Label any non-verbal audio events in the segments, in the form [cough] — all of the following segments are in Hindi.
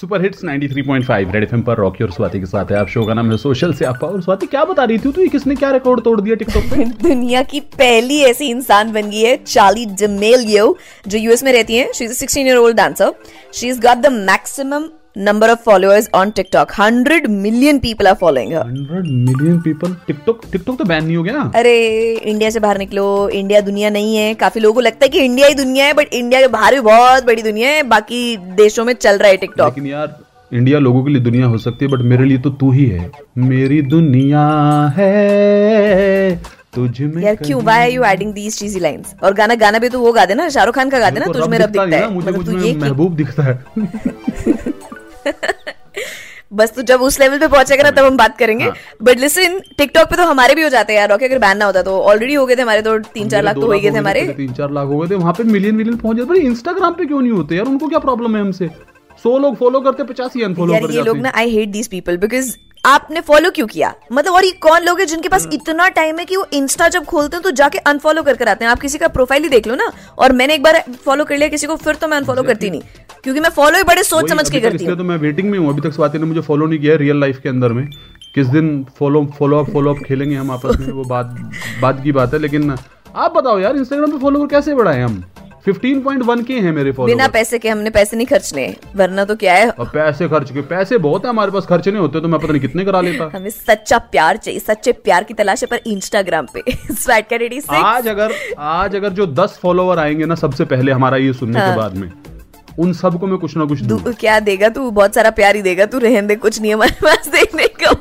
सुपर हिट्स 93.5 रेड एफएम पर रॉकी और स्वाति के साथ है। आप शो का नाम है सोशल से आप और स्वाति क्या बता रही थी तू? तो किसने क्या रिकॉर्ड तोड़ दिया टिकटॉक पे? [laughs] दुनिया की पहली ऐसी इंसान बन गई है चार्ली डमेलियो जो यूएस में रहती है। She is 16 year old dancer she is got the maximum number of followers on TikTok. 100 million people are following her. 100 million people? TikTok TikTok तो बैन नहीं हो गया ना? अरे इंडिया से बाहर निकलो इंडिया दुनिया नहीं है। काफ़ी लोगों को लगता है कि इंडिया ही दुनिया है बट इंडिया के बाहर भी बहुत बड़ी दुनिया है। बाकी देशों में चल रहा है टिकटॉक लेकिन यार इंडिया लोगों के लिए दुनिया हो सकती है बट मेरे लिए तो तू ही है। मेरी दुनिया है तुझ में यार क्यों? Why are you adding these cheesy lines और गाना गाना भी तो वो गा देना। शाहरुख खान का गा देना तुझ में रब दिखता है। मुझे मतलब मुझे महबूब दिखता है। [laughs] [laughs] बस तो जब उस लेवल पे पहुंचेगा ना तब हम बात करेंगे। बट लिसन टिकटॉक पे तो हमारे भी हो जाते हैं यार रॉकी अगर बैन ना होता तो। ऑलरेडी हो गए थे हमारे तो तीन चार लाख तो हो गए थे हमारे। तीन चार लाख हो गए थे वहाँ पे मिलियन मिलियन पहुँच जाते। इंस्टाग्राम पे क्यों नहीं होते यार? उनको क्या प्रॉब्लम है हमसे? सौ लोग फॉलो करते पचासी अनफॉलो कर ये लोग ना I hate these people because आपने फॉलो क्यों किया? मतलब और ये कौन लोग हैं जिनके पास हाँ। इतना टाइम है कि वो इंस्टा जब खोलते हैं तो जाके अनफॉलो कर कर आते हैं? आप किसी का प्रोफ़ाइल ही देख लो ना। और मैंने एक बार फॉलो कर लिया किसी को फिर तो मैं अनफॉलो करती नहीं। क्योंकि मैं फॉलो ही बड़े सोच समझ के करती हूँ। तो मैं वेटिंग में हूँ अभी तक स्वाति ने मुझे फॉलो नहीं किया रियल लाइफ के अंदर में। किस दिन follow follow up follow up खेलेंगे हम आपस में वो बात बात की बात है लेकिन आप बताओ यार इंस्टाग्राम पे फॉलोवर कैसे बढ़ाए हम? 15.1 के हैं मेरे फॉलोअर बिना पैसे के हमने पैसे नहीं खर्चने वरना तो क्या है? और पैसे खर्च के पैसे बहुत है हमारे पास खर्चे नहीं होते तो मैं पता नहीं कितने करा लेता। हमें सच्चा प्यार चाहिए सच्चे प्यार की तलाश है पर इंस्टाग्राम पे। [laughs] स्वैट रेडी आज अगर आज अगर जो 10 फॉलोवर आएँगे ना सबसे पहले हमारा ये सुनने हाँ. के बाद में उन सबको मैं कुछ ना कुछ दू क्या देगा तू? बहुत सारा प्यार ही देगा तू रहने दे कुछ नहीं हमारे पास देखने को।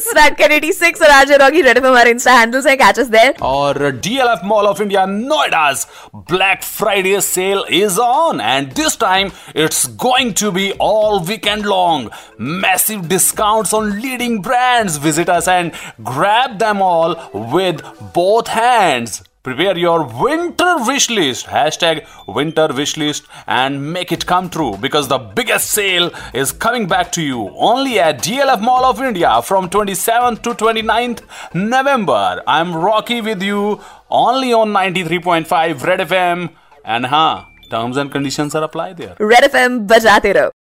स्टार्ट कर 86 और आज रॉगी रेड पे हमारे इंस्टा हैंडल्स है कैच अस देयर और DLF mall of India Noida's black Friday sale is on and this time it's going to be all weekend long massive discounts on leading brands visit us and grab them all with both hands Prepare your winter wish list, hashtag winter wish list, and make it come true because the biggest sale is coming back to you only at DLF Mall of India from 27th to 29th November. I'm Rocky with you only on 93.5 Red FM. And ha, terms and conditions are applied there. Red FM, bajate raho.